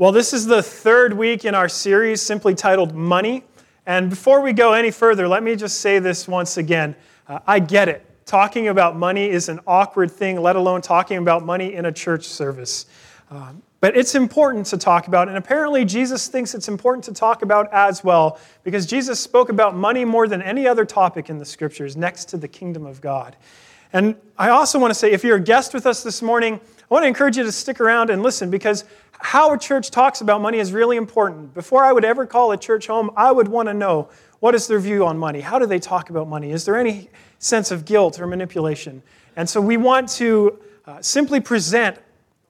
Well, this is the third week in our series simply titled Money. And before we go any further, let me just say this once again. Uh, I get it. Talking about money is an awkward thing, let alone talking about money in a church service. Um, but it's important to talk about, and apparently Jesus thinks it's important to talk about as well, because Jesus spoke about money more than any other topic in the scriptures, next to the kingdom of God. And I also want to say, if you're a guest with us this morning, I want to encourage you to stick around and listen because how a church talks about money is really important. Before I would ever call a church home, I would want to know what is their view on money? How do they talk about money? Is there any sense of guilt or manipulation? And so we want to uh, simply present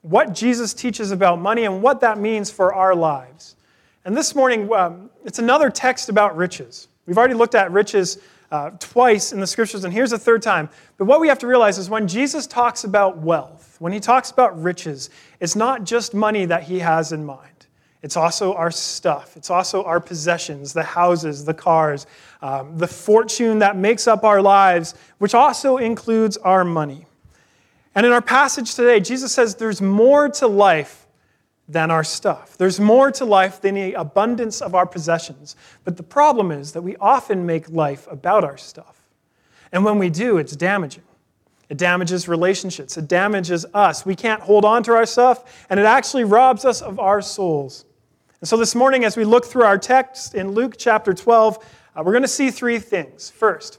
what Jesus teaches about money and what that means for our lives. And this morning, um, it's another text about riches. We've already looked at riches uh, twice in the scriptures, and here's a third time. But what we have to realize is when Jesus talks about wealth, when he talks about riches, it's not just money that he has in mind. It's also our stuff. It's also our possessions, the houses, the cars, um, the fortune that makes up our lives, which also includes our money. And in our passage today, Jesus says there's more to life than our stuff. There's more to life than the abundance of our possessions. But the problem is that we often make life about our stuff. And when we do, it's damaging. It damages relationships. It damages us. We can't hold on to our stuff, and it actually robs us of our souls. And so this morning, as we look through our text in Luke chapter 12, uh, we're going to see three things. First,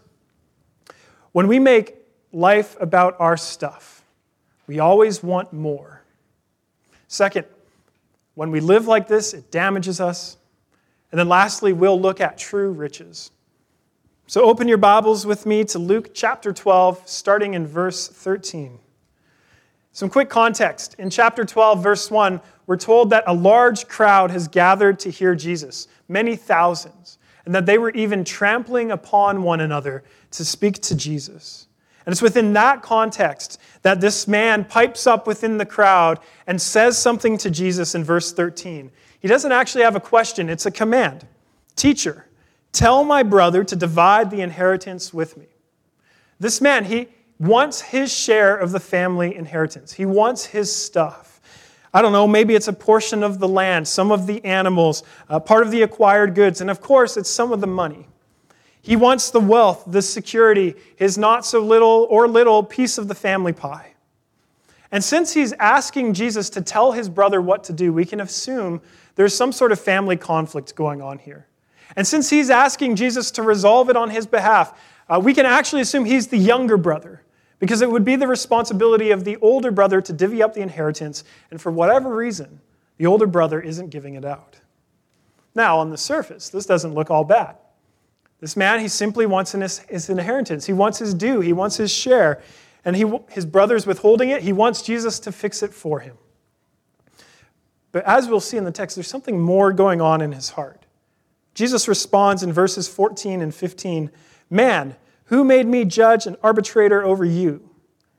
when we make life about our stuff, we always want more. Second, when we live like this, it damages us. And then lastly, we'll look at true riches. So open your Bibles with me to Luke chapter 12, starting in verse 13. Some quick context. In chapter 12, verse 1, we're told that a large crowd has gathered to hear Jesus, many thousands, and that they were even trampling upon one another to speak to Jesus. And it's within that context that this man pipes up within the crowd and says something to Jesus in verse 13. He doesn't actually have a question, it's a command Teacher, tell my brother to divide the inheritance with me. This man, he wants his share of the family inheritance, he wants his stuff. I don't know, maybe it's a portion of the land, some of the animals, uh, part of the acquired goods, and of course, it's some of the money. He wants the wealth, the security, his not so little or little piece of the family pie. And since he's asking Jesus to tell his brother what to do, we can assume there's some sort of family conflict going on here. And since he's asking Jesus to resolve it on his behalf, uh, we can actually assume he's the younger brother because it would be the responsibility of the older brother to divvy up the inheritance, and for whatever reason, the older brother isn't giving it out. Now, on the surface, this doesn't look all bad. This man, he simply wants his inheritance. He wants his due. He wants his share. And he, his brother's withholding it. He wants Jesus to fix it for him. But as we'll see in the text, there's something more going on in his heart. Jesus responds in verses 14 and 15 Man, who made me judge and arbitrator over you?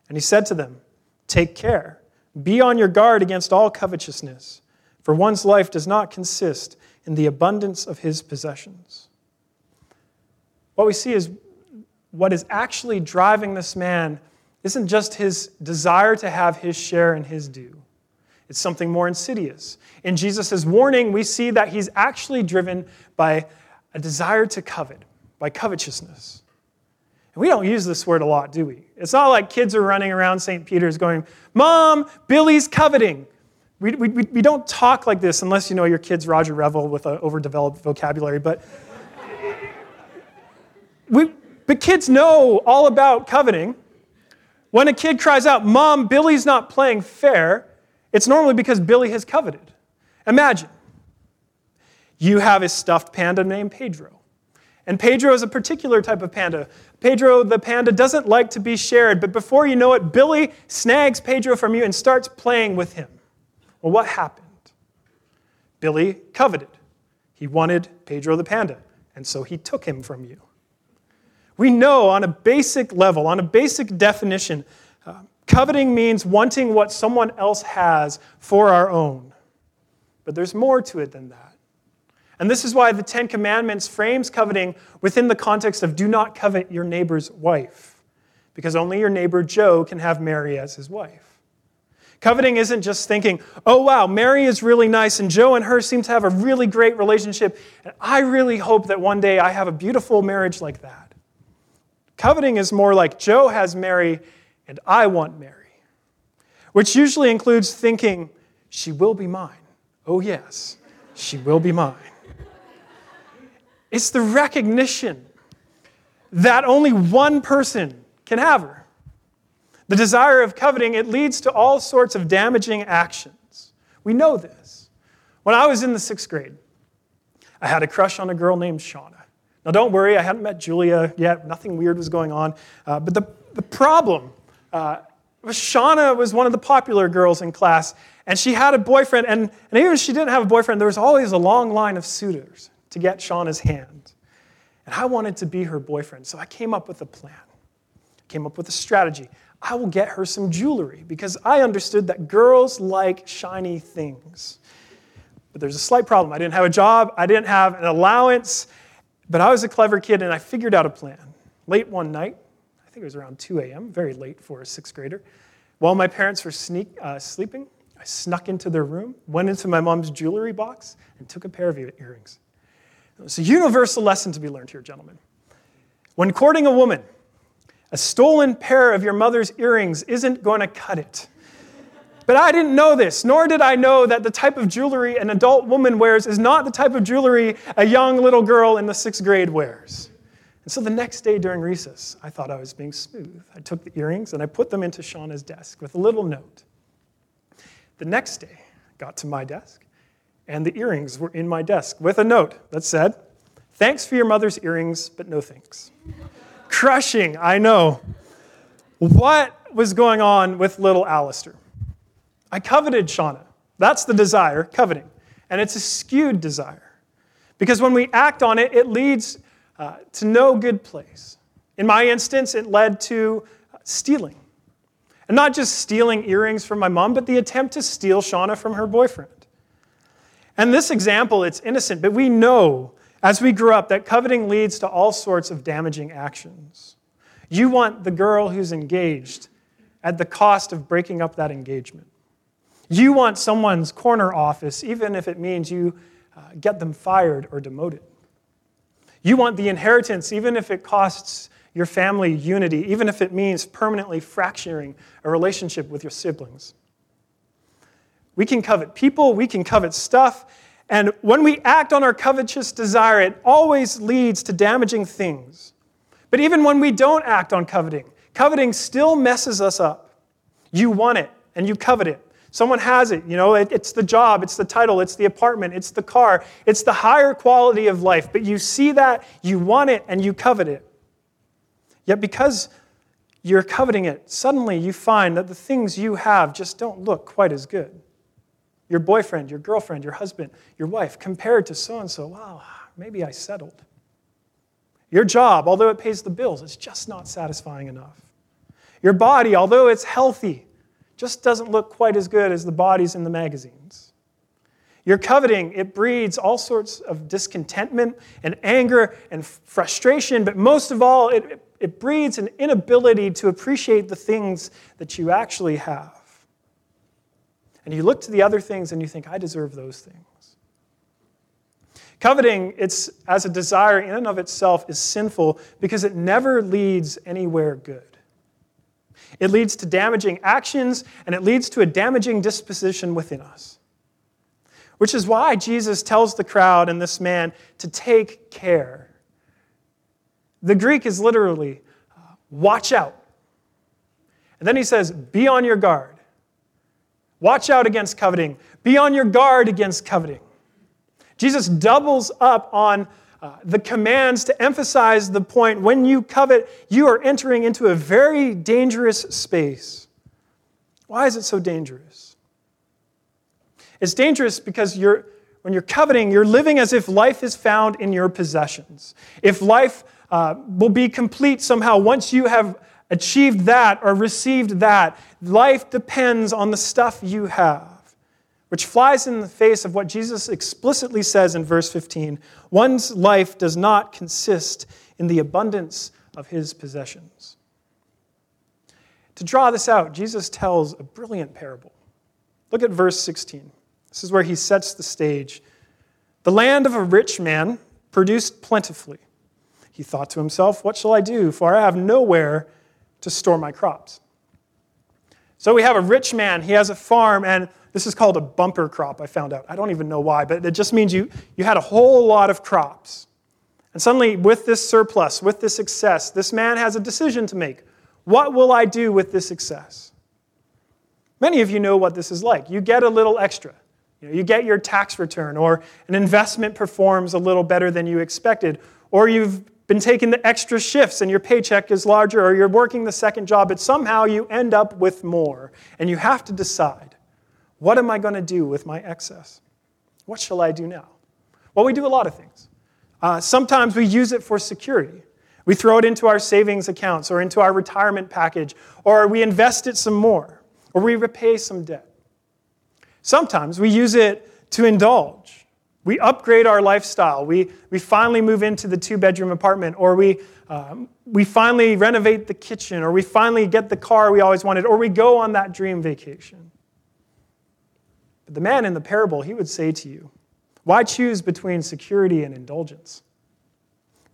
And he said to them, Take care. Be on your guard against all covetousness, for one's life does not consist in the abundance of his possessions what we see is what is actually driving this man isn't just his desire to have his share and his due. It's something more insidious. In Jesus' warning, we see that he's actually driven by a desire to covet, by covetousness. And we don't use this word a lot, do we? It's not like kids are running around St. Peter's going, Mom, Billy's coveting. We, we, we don't talk like this unless you know your kid's Roger Revel with an overdeveloped vocabulary. But we, but kids know all about coveting. When a kid cries out, Mom, Billy's not playing fair, it's normally because Billy has coveted. Imagine you have a stuffed panda named Pedro. And Pedro is a particular type of panda. Pedro, the panda, doesn't like to be shared, but before you know it, Billy snags Pedro from you and starts playing with him. Well, what happened? Billy coveted. He wanted Pedro the panda, and so he took him from you. We know on a basic level, on a basic definition, uh, coveting means wanting what someone else has for our own. But there's more to it than that. And this is why the Ten Commandments frames coveting within the context of do not covet your neighbor's wife, because only your neighbor Joe can have Mary as his wife. Coveting isn't just thinking, oh wow, Mary is really nice and Joe and her seem to have a really great relationship, and I really hope that one day I have a beautiful marriage like that. Coveting is more like Joe has Mary and I want Mary, which usually includes thinking, she will be mine. Oh, yes, she will be mine. It's the recognition that only one person can have her. The desire of coveting, it leads to all sorts of damaging actions. We know this. When I was in the sixth grade, I had a crush on a girl named Shauna. Now, don't worry, I hadn't met Julia yet. Nothing weird was going on. Uh, but the, the problem uh, was Shauna was one of the popular girls in class, and she had a boyfriend. And, and even if she didn't have a boyfriend, there was always a long line of suitors to get Shauna's hand. And I wanted to be her boyfriend, so I came up with a plan. I came up with a strategy. I will get her some jewelry because I understood that girls like shiny things. But there's a slight problem. I didn't have a job, I didn't have an allowance, but I was a clever kid and I figured out a plan. Late one night, I think it was around 2 a.m., very late for a sixth grader, while my parents were sneak, uh, sleeping, I snuck into their room, went into my mom's jewelry box, and took a pair of earrings. It's a universal lesson to be learned here, gentlemen. When courting a woman, a stolen pair of your mother's earrings isn't going to cut it. But I didn't know this, nor did I know that the type of jewelry an adult woman wears is not the type of jewelry a young little girl in the sixth grade wears. And so the next day during recess, I thought I was being smooth. I took the earrings and I put them into Shauna's desk with a little note. The next day, I got to my desk, and the earrings were in my desk with a note that said, Thanks for your mother's earrings, but no thanks. Crushing, I know. What was going on with little Alistair? I coveted Shauna. That's the desire, coveting. And it's a skewed desire. Because when we act on it, it leads uh, to no good place. In my instance, it led to stealing. And not just stealing earrings from my mom, but the attempt to steal Shauna from her boyfriend. And this example, it's innocent, but we know as we grew up that coveting leads to all sorts of damaging actions. You want the girl who's engaged at the cost of breaking up that engagement. You want someone's corner office, even if it means you uh, get them fired or demoted. You want the inheritance, even if it costs your family unity, even if it means permanently fracturing a relationship with your siblings. We can covet people, we can covet stuff, and when we act on our covetous desire, it always leads to damaging things. But even when we don't act on coveting, coveting still messes us up. You want it and you covet it. Someone has it, you know, it, it's the job, it's the title, it's the apartment, it's the car, it's the higher quality of life. But you see that, you want it, and you covet it. Yet because you're coveting it, suddenly you find that the things you have just don't look quite as good your boyfriend, your girlfriend, your husband, your wife, compared to so and so, wow, maybe I settled. Your job, although it pays the bills, it's just not satisfying enough. Your body, although it's healthy, just doesn't look quite as good as the bodies in the magazines. Your coveting, it breeds all sorts of discontentment and anger and frustration, but most of all, it, it breeds an inability to appreciate the things that you actually have. And you look to the other things and you think, I deserve those things. Coveting, it's as a desire in and of itself, is sinful because it never leads anywhere good. It leads to damaging actions and it leads to a damaging disposition within us. Which is why Jesus tells the crowd and this man to take care. The Greek is literally, uh, watch out. And then he says, be on your guard. Watch out against coveting. Be on your guard against coveting. Jesus doubles up on uh, the commands to emphasize the point when you covet, you are entering into a very dangerous space. Why is it so dangerous? It's dangerous because you're, when you're coveting, you're living as if life is found in your possessions. If life uh, will be complete somehow once you have achieved that or received that. Life depends on the stuff you have, which flies in the face of what Jesus explicitly says in verse 15 one's life does not consist in the abundance of his possessions. To draw this out, Jesus tells a brilliant parable. Look at verse 16. This is where he sets the stage. The land of a rich man produced plentifully. He thought to himself, What shall I do? For I have nowhere to store my crops. So we have a rich man. He has a farm, and this is called a bumper crop, I found out. I don't even know why, but it just means you, you had a whole lot of crops. And suddenly, with this surplus, with this excess, this man has a decision to make. What will I do with this excess? Many of you know what this is like. You get a little extra. You, know, you get your tax return, or an investment performs a little better than you expected, or you've been taking the extra shifts and your paycheck is larger, or you're working the second job, but somehow you end up with more. And you have to decide what am I going to do with my excess? What shall I do now? Well, we do a lot of things. Uh, sometimes we use it for security. We throw it into our savings accounts or into our retirement package, or we invest it some more, or we repay some debt. Sometimes we use it to indulge. We upgrade our lifestyle. We, we finally move into the two bedroom apartment, or we, um, we finally renovate the kitchen, or we finally get the car we always wanted, or we go on that dream vacation. The man in the parable, he would say to you, why choose between security and indulgence?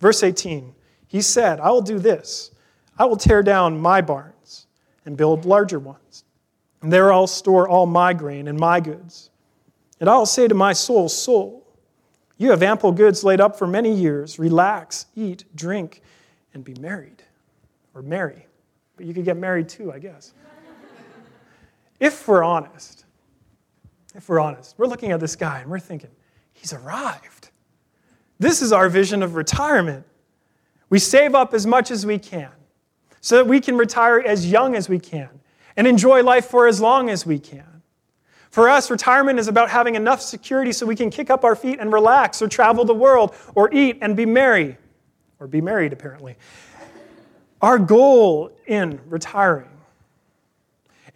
Verse 18, he said, I will do this. I will tear down my barns and build larger ones. And there I'll store all my grain and my goods. And I'll say to my soul, Soul, you have ample goods laid up for many years. Relax, eat, drink, and be married. Or marry. But you could get married too, I guess. if we're honest, if we're honest, we're looking at this guy and we're thinking, He's arrived. This is our vision of retirement. We save up as much as we can so that we can retire as young as we can and enjoy life for as long as we can. For us, retirement is about having enough security so we can kick up our feet and relax or travel the world or eat and be merry, or be married, apparently. Our goal in retiring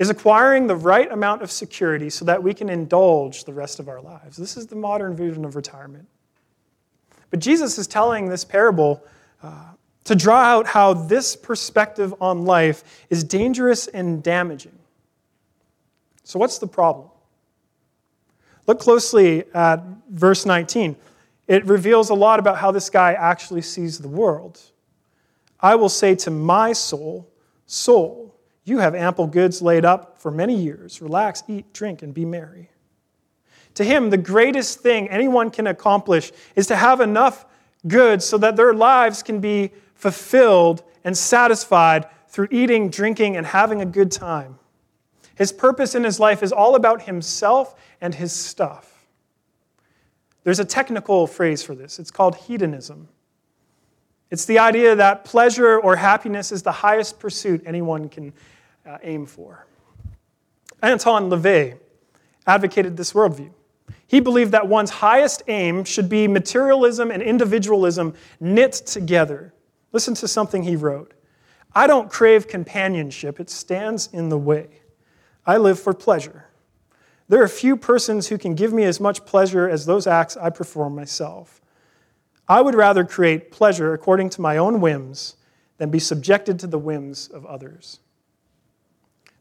is acquiring the right amount of security so that we can indulge the rest of our lives. This is the modern vision of retirement. But Jesus is telling this parable uh, to draw out how this perspective on life is dangerous and damaging. So, what's the problem? Look closely at verse 19. It reveals a lot about how this guy actually sees the world. I will say to my soul, Soul, you have ample goods laid up for many years. Relax, eat, drink, and be merry. To him, the greatest thing anyone can accomplish is to have enough goods so that their lives can be fulfilled and satisfied through eating, drinking, and having a good time. His purpose in his life is all about himself and his stuff. There's a technical phrase for this it's called hedonism. It's the idea that pleasure or happiness is the highest pursuit anyone can uh, aim for. Anton LaVey advocated this worldview. He believed that one's highest aim should be materialism and individualism knit together. Listen to something he wrote I don't crave companionship, it stands in the way. I live for pleasure. There are few persons who can give me as much pleasure as those acts I perform myself. I would rather create pleasure according to my own whims than be subjected to the whims of others.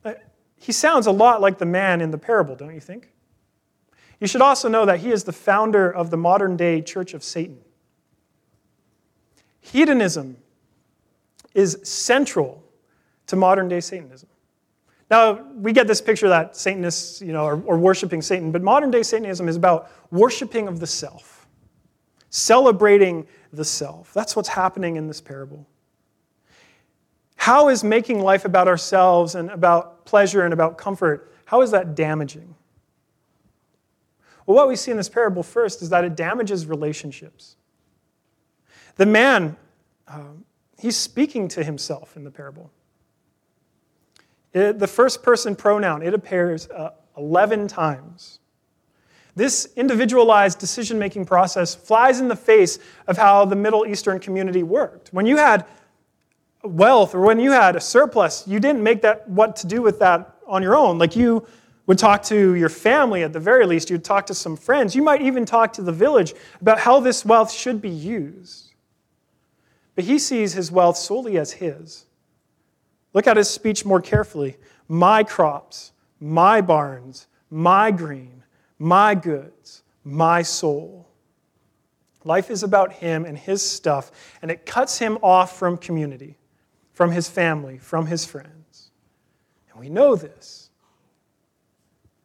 Uh, he sounds a lot like the man in the parable, don't you think? You should also know that he is the founder of the modern day Church of Satan. Hedonism is central to modern day Satanism. Now, we get this picture that Satanists you know, are, are worshiping Satan, but modern day Satanism is about worshiping of the self, celebrating the self. That's what's happening in this parable. How is making life about ourselves and about pleasure and about comfort, how is that damaging? Well, what we see in this parable first is that it damages relationships. The man, uh, he's speaking to himself in the parable. It, the first person pronoun, it appears uh, 11 times. This individualized decision making process flies in the face of how the Middle Eastern community worked. When you had wealth or when you had a surplus, you didn't make that what to do with that on your own. Like you would talk to your family at the very least, you'd talk to some friends, you might even talk to the village about how this wealth should be used. But he sees his wealth solely as his. Look at his speech more carefully. My crops, my barns, my grain, my goods, my soul. Life is about him and his stuff, and it cuts him off from community, from his family, from his friends. And we know this.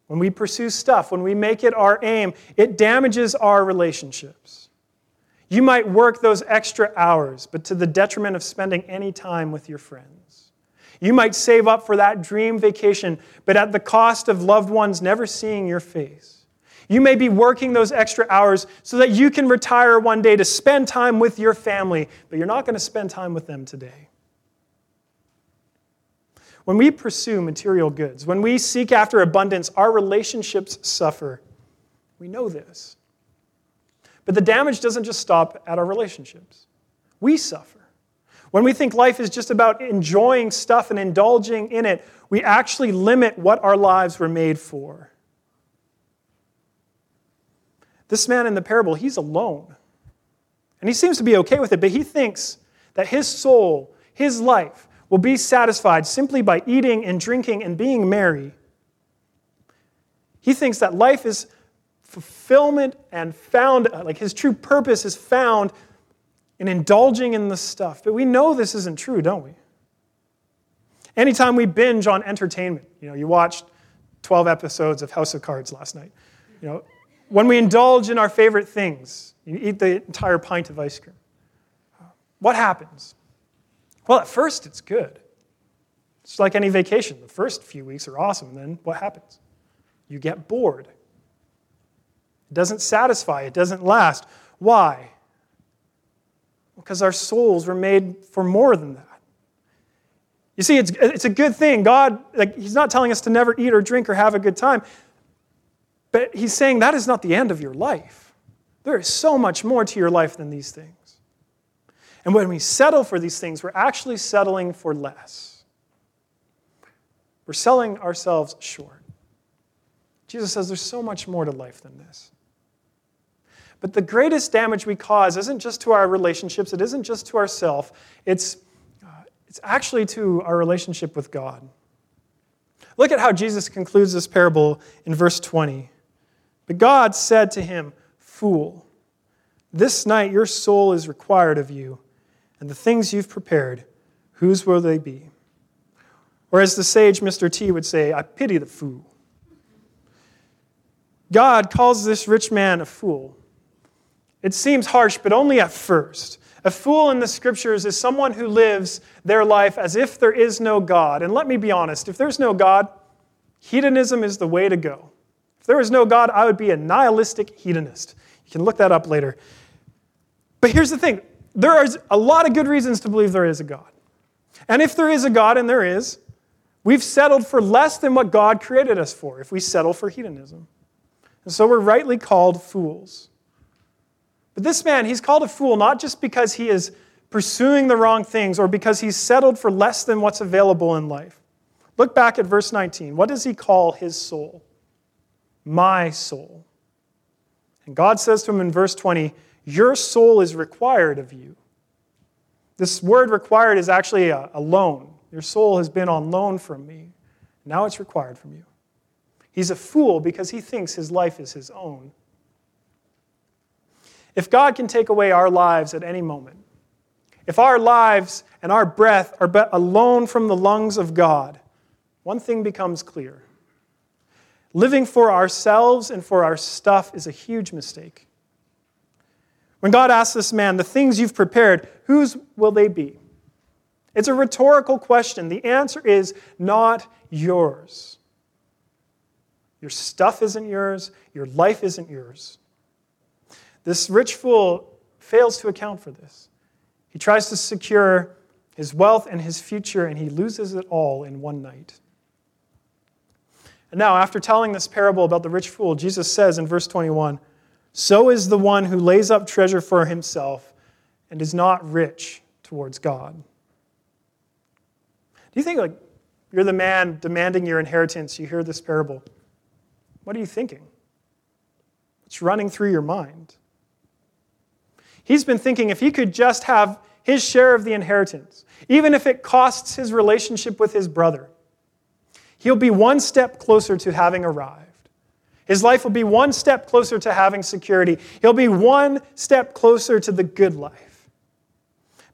When we pursue stuff, when we make it our aim, it damages our relationships. You might work those extra hours, but to the detriment of spending any time with your friends. You might save up for that dream vacation, but at the cost of loved ones never seeing your face. You may be working those extra hours so that you can retire one day to spend time with your family, but you're not going to spend time with them today. When we pursue material goods, when we seek after abundance, our relationships suffer. We know this. But the damage doesn't just stop at our relationships, we suffer. When we think life is just about enjoying stuff and indulging in it, we actually limit what our lives were made for. This man in the parable, he's alone. And he seems to be okay with it, but he thinks that his soul, his life, will be satisfied simply by eating and drinking and being merry. He thinks that life is fulfillment and found, like his true purpose is found in indulging in the stuff. But we know this isn't true, don't we? Anytime we binge on entertainment, you know, you watched 12 episodes of House of Cards last night. You know, when we indulge in our favorite things, you eat the entire pint of ice cream. What happens? Well, at first it's good. It's like any vacation. The first few weeks are awesome, and then what happens? You get bored. It doesn't satisfy, it doesn't last. Why? Because our souls were made for more than that. You see, it's, it's a good thing. God, like, He's not telling us to never eat or drink or have a good time, but He's saying that is not the end of your life. There is so much more to your life than these things. And when we settle for these things, we're actually settling for less. We're selling ourselves short. Jesus says there's so much more to life than this. But the greatest damage we cause isn't just to our relationships, it isn't just to ourselves, it's, uh, it's actually to our relationship with God. Look at how Jesus concludes this parable in verse 20. But God said to him, Fool, this night your soul is required of you and the things you've prepared, whose will they be? Or as the sage Mr. T would say, I pity the fool. God calls this rich man a fool. It seems harsh, but only at first. A fool in the scriptures is someone who lives their life as if there is no God. And let me be honest if there's no God, hedonism is the way to go. If there was no God, I would be a nihilistic hedonist. You can look that up later. But here's the thing there are a lot of good reasons to believe there is a God. And if there is a God, and there is, we've settled for less than what God created us for if we settle for hedonism. And so we're rightly called fools. But this man, he's called a fool not just because he is pursuing the wrong things or because he's settled for less than what's available in life. Look back at verse 19. What does he call his soul? My soul. And God says to him in verse 20, your soul is required of you. This word required is actually a, a loan. Your soul has been on loan from me. Now it's required from you. He's a fool because he thinks his life is his own. If God can take away our lives at any moment, if our lives and our breath are but a loan from the lungs of God, one thing becomes clear. Living for ourselves and for our stuff is a huge mistake. When God asks this man, the things you've prepared, whose will they be? It's a rhetorical question. The answer is not yours. Your stuff isn't yours, your life isn't yours. This rich fool fails to account for this. He tries to secure his wealth and his future, and he loses it all in one night. And now, after telling this parable about the rich fool, Jesus says in verse 21 so is the one who lays up treasure for himself and is not rich towards God. Do you think, like, you're the man demanding your inheritance, you hear this parable? What are you thinking? What's running through your mind? He's been thinking if he could just have his share of the inheritance, even if it costs his relationship with his brother, he'll be one step closer to having arrived. His life will be one step closer to having security. He'll be one step closer to the good life.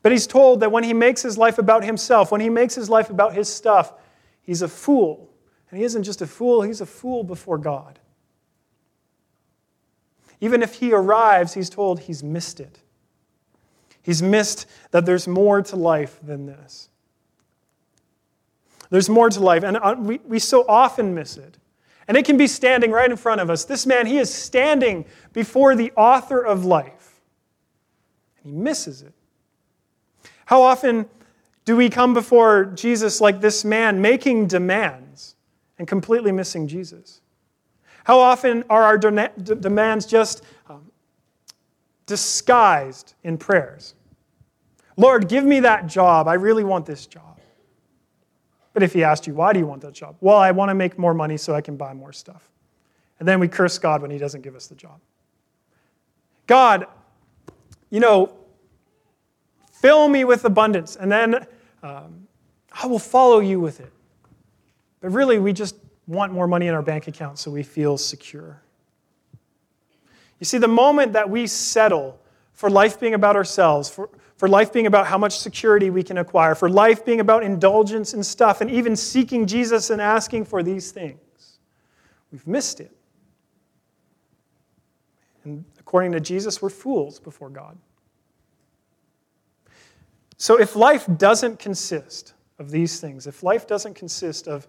But he's told that when he makes his life about himself, when he makes his life about his stuff, he's a fool. And he isn't just a fool, he's a fool before God. Even if he arrives, he's told he's missed it. He's missed that there's more to life than this. There's more to life, and uh, we, we so often miss it. And it can be standing right in front of us. This man, he is standing before the author of life, and he misses it. How often do we come before Jesus like this man, making demands and completely missing Jesus? How often are our de- demands just um, disguised in prayers? Lord, give me that job. I really want this job. But if he asked you, why do you want that job? Well, I want to make more money so I can buy more stuff. And then we curse God when he doesn't give us the job. God, you know, fill me with abundance, and then um, I will follow you with it. But really, we just want more money in our bank account so we feel secure. You see, the moment that we settle for life being about ourselves, for, for life being about how much security we can acquire, for life being about indulgence and stuff, and even seeking Jesus and asking for these things. We've missed it. And according to Jesus, we're fools before God. So if life doesn't consist of these things, if life doesn't consist of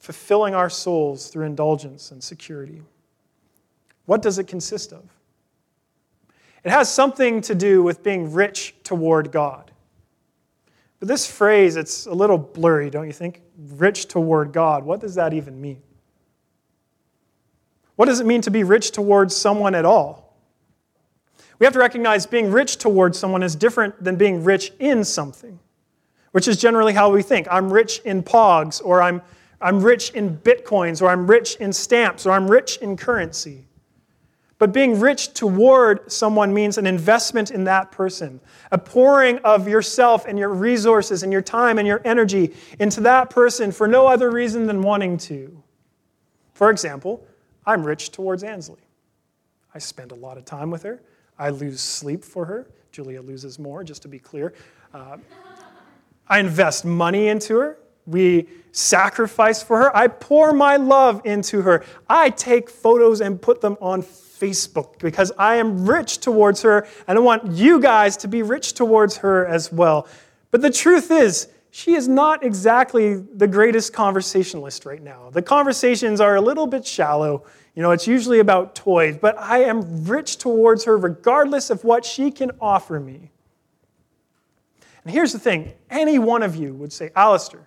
fulfilling our souls through indulgence and security, what does it consist of? It has something to do with being rich toward God. But this phrase, it's a little blurry, don't you think? Rich toward God. What does that even mean? What does it mean to be rich towards someone at all? We have to recognize being rich towards someone is different than being rich in something, which is generally how we think. I'm rich in pogs, or I'm, I'm rich in bitcoins, or I'm rich in stamps, or I'm rich in currency. But being rich toward someone means an investment in that person, a pouring of yourself and your resources and your time and your energy into that person for no other reason than wanting to. For example, I'm rich towards Ansley. I spend a lot of time with her. I lose sleep for her. Julia loses more, just to be clear. Uh, I invest money into her. We sacrifice for her. I pour my love into her. I take photos and put them on Facebook because I am rich towards her and I want you guys to be rich towards her as well. But the truth is, she is not exactly the greatest conversationalist right now. The conversations are a little bit shallow. You know, it's usually about toys, but I am rich towards her regardless of what she can offer me. And here's the thing any one of you would say, Alistair,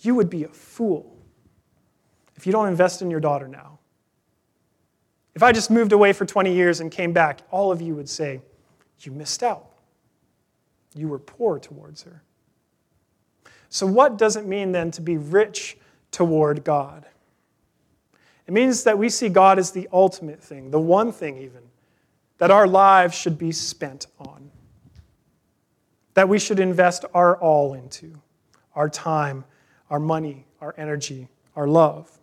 you would be a fool if you don't invest in your daughter now. If I just moved away for 20 years and came back, all of you would say, You missed out. You were poor towards her. So, what does it mean then to be rich toward God? It means that we see God as the ultimate thing, the one thing even, that our lives should be spent on, that we should invest our all into our time, our money, our energy, our love.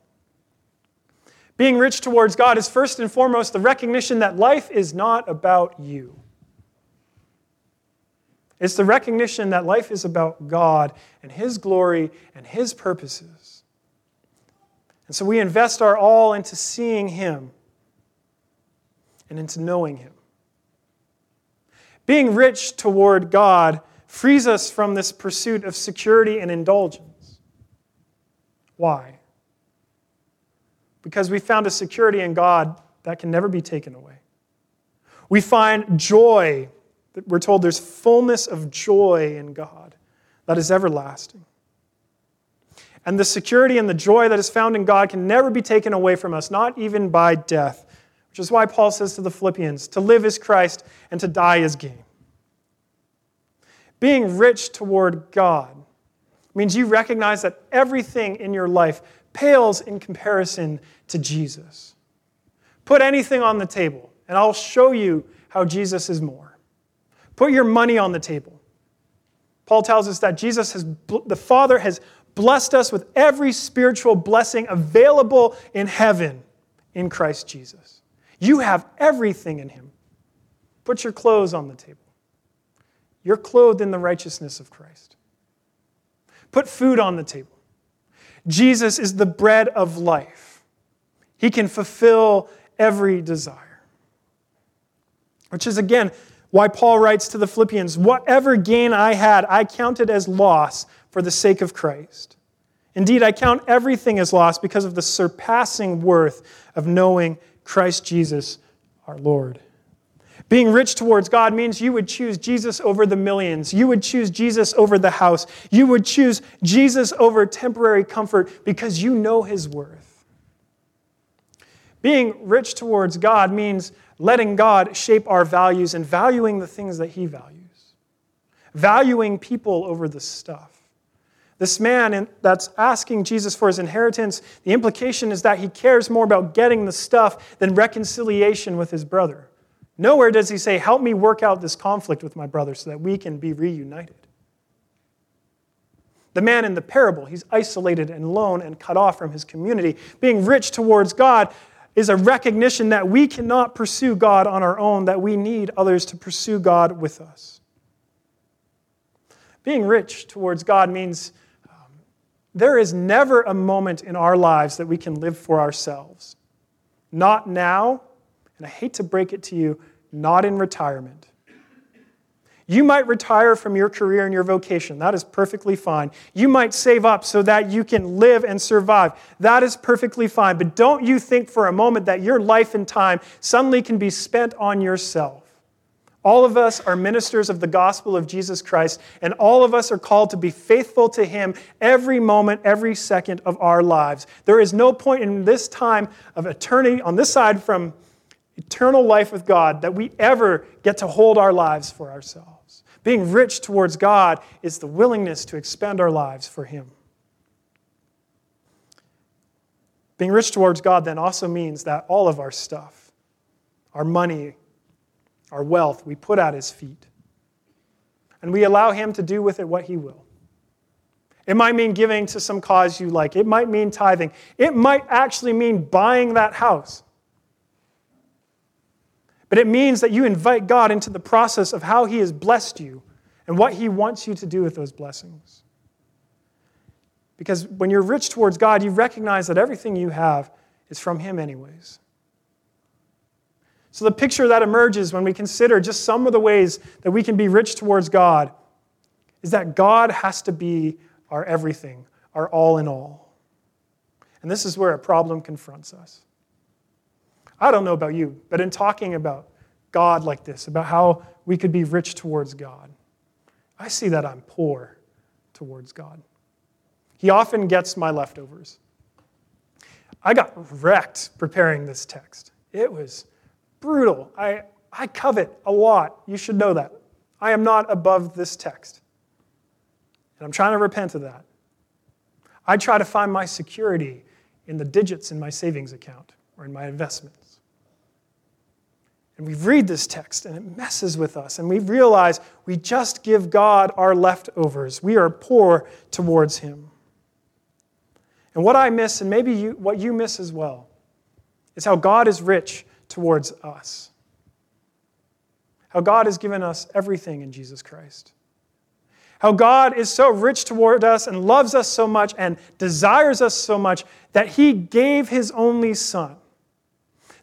Being rich towards God is first and foremost the recognition that life is not about you. It's the recognition that life is about God and His glory and His purposes. And so we invest our all into seeing Him and into knowing Him. Being rich toward God frees us from this pursuit of security and indulgence. Why? Because we found a security in God that can never be taken away. We find joy, we're told there's fullness of joy in God that is everlasting. And the security and the joy that is found in God can never be taken away from us, not even by death, which is why Paul says to the Philippians to live is Christ and to die is gain. Being rich toward God means you recognize that everything in your life pales in comparison to Jesus. Put anything on the table, and I'll show you how Jesus is more. Put your money on the table. Paul tells us that Jesus has, the Father has blessed us with every spiritual blessing available in heaven in Christ Jesus. You have everything in him. Put your clothes on the table. You're clothed in the righteousness of Christ. Put food on the table. Jesus is the bread of life. He can fulfill every desire. Which is, again, why Paul writes to the Philippians Whatever gain I had, I counted as loss for the sake of Christ. Indeed, I count everything as loss because of the surpassing worth of knowing Christ Jesus our Lord. Being rich towards God means you would choose Jesus over the millions. You would choose Jesus over the house. You would choose Jesus over temporary comfort because you know his worth. Being rich towards God means letting God shape our values and valuing the things that he values, valuing people over the stuff. This man that's asking Jesus for his inheritance, the implication is that he cares more about getting the stuff than reconciliation with his brother. Nowhere does he say, Help me work out this conflict with my brother so that we can be reunited. The man in the parable, he's isolated and alone and cut off from his community. Being rich towards God is a recognition that we cannot pursue God on our own, that we need others to pursue God with us. Being rich towards God means um, there is never a moment in our lives that we can live for ourselves. Not now, and I hate to break it to you, not in retirement. You might retire from your career and your vocation. That is perfectly fine. You might save up so that you can live and survive. That is perfectly fine. But don't you think for a moment that your life and time suddenly can be spent on yourself. All of us are ministers of the gospel of Jesus Christ, and all of us are called to be faithful to Him every moment, every second of our lives. There is no point in this time of eternity on this side from eternal life with God that we ever get to hold our lives for ourselves. Being rich towards God is the willingness to expend our lives for Him. Being rich towards God then also means that all of our stuff, our money, our wealth, we put at His feet. And we allow Him to do with it what He will. It might mean giving to some cause you like. It might mean tithing. It might actually mean buying that house. But it means that you invite God into the process of how He has blessed you and what He wants you to do with those blessings. Because when you're rich towards God, you recognize that everything you have is from Him, anyways. So, the picture that emerges when we consider just some of the ways that we can be rich towards God is that God has to be our everything, our all in all. And this is where a problem confronts us. I don't know about you, but in talking about God like this, about how we could be rich towards God, I see that I'm poor towards God. He often gets my leftovers. I got wrecked preparing this text. It was brutal. I, I covet a lot. You should know that. I am not above this text. And I'm trying to repent of that. I try to find my security in the digits in my savings account or in my investments. And we read this text and it messes with us. And we realize we just give God our leftovers. We are poor towards Him. And what I miss, and maybe you, what you miss as well, is how God is rich towards us. How God has given us everything in Jesus Christ. How God is so rich toward us and loves us so much and desires us so much that He gave His only Son.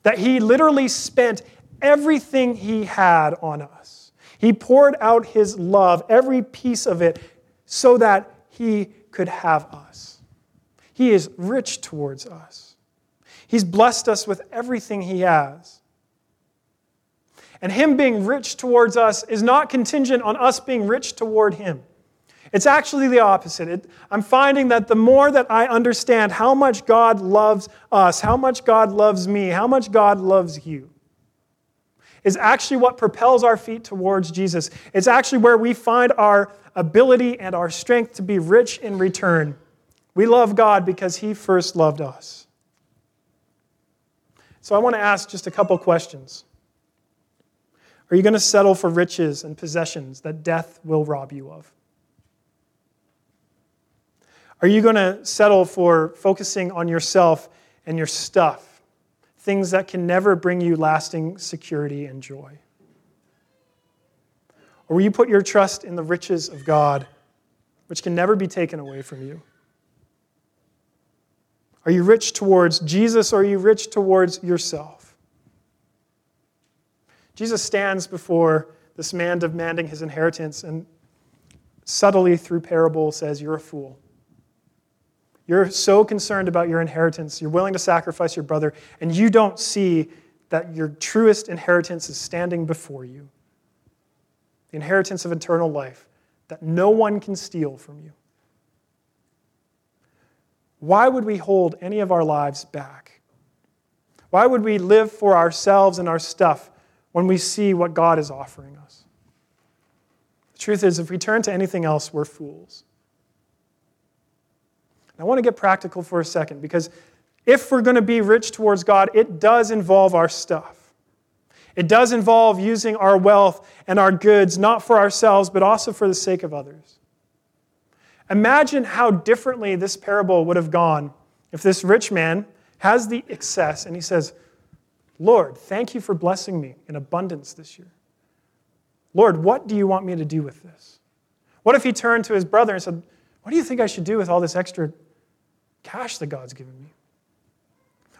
That He literally spent everything he had on us. He poured out his love, every piece of it, so that he could have us. He is rich towards us. He's blessed us with everything he has. And him being rich towards us is not contingent on us being rich toward him. It's actually the opposite. It, I'm finding that the more that I understand how much God loves us, how much God loves me, how much God loves you, is actually what propels our feet towards Jesus. It's actually where we find our ability and our strength to be rich in return. We love God because He first loved us. So I want to ask just a couple questions. Are you going to settle for riches and possessions that death will rob you of? Are you going to settle for focusing on yourself and your stuff? Things that can never bring you lasting security and joy? Or will you put your trust in the riches of God, which can never be taken away from you? Are you rich towards Jesus or are you rich towards yourself? Jesus stands before this man demanding his inheritance and subtly through parable says, You're a fool. You're so concerned about your inheritance, you're willing to sacrifice your brother, and you don't see that your truest inheritance is standing before you the inheritance of eternal life that no one can steal from you. Why would we hold any of our lives back? Why would we live for ourselves and our stuff when we see what God is offering us? The truth is, if we turn to anything else, we're fools. I want to get practical for a second because if we're going to be rich towards God, it does involve our stuff. It does involve using our wealth and our goods not for ourselves, but also for the sake of others. Imagine how differently this parable would have gone if this rich man has the excess and he says, Lord, thank you for blessing me in abundance this year. Lord, what do you want me to do with this? What if he turned to his brother and said, What do you think I should do with all this extra cash that God's given me?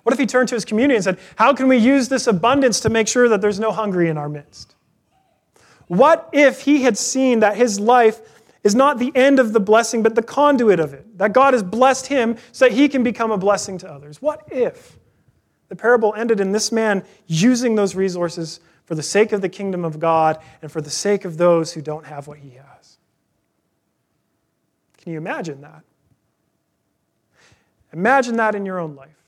What if he turned to his community and said, How can we use this abundance to make sure that there's no hungry in our midst? What if he had seen that his life is not the end of the blessing, but the conduit of it? That God has blessed him so that he can become a blessing to others? What if the parable ended in this man using those resources for the sake of the kingdom of God and for the sake of those who don't have what he has? Can you imagine that? Imagine that in your own life.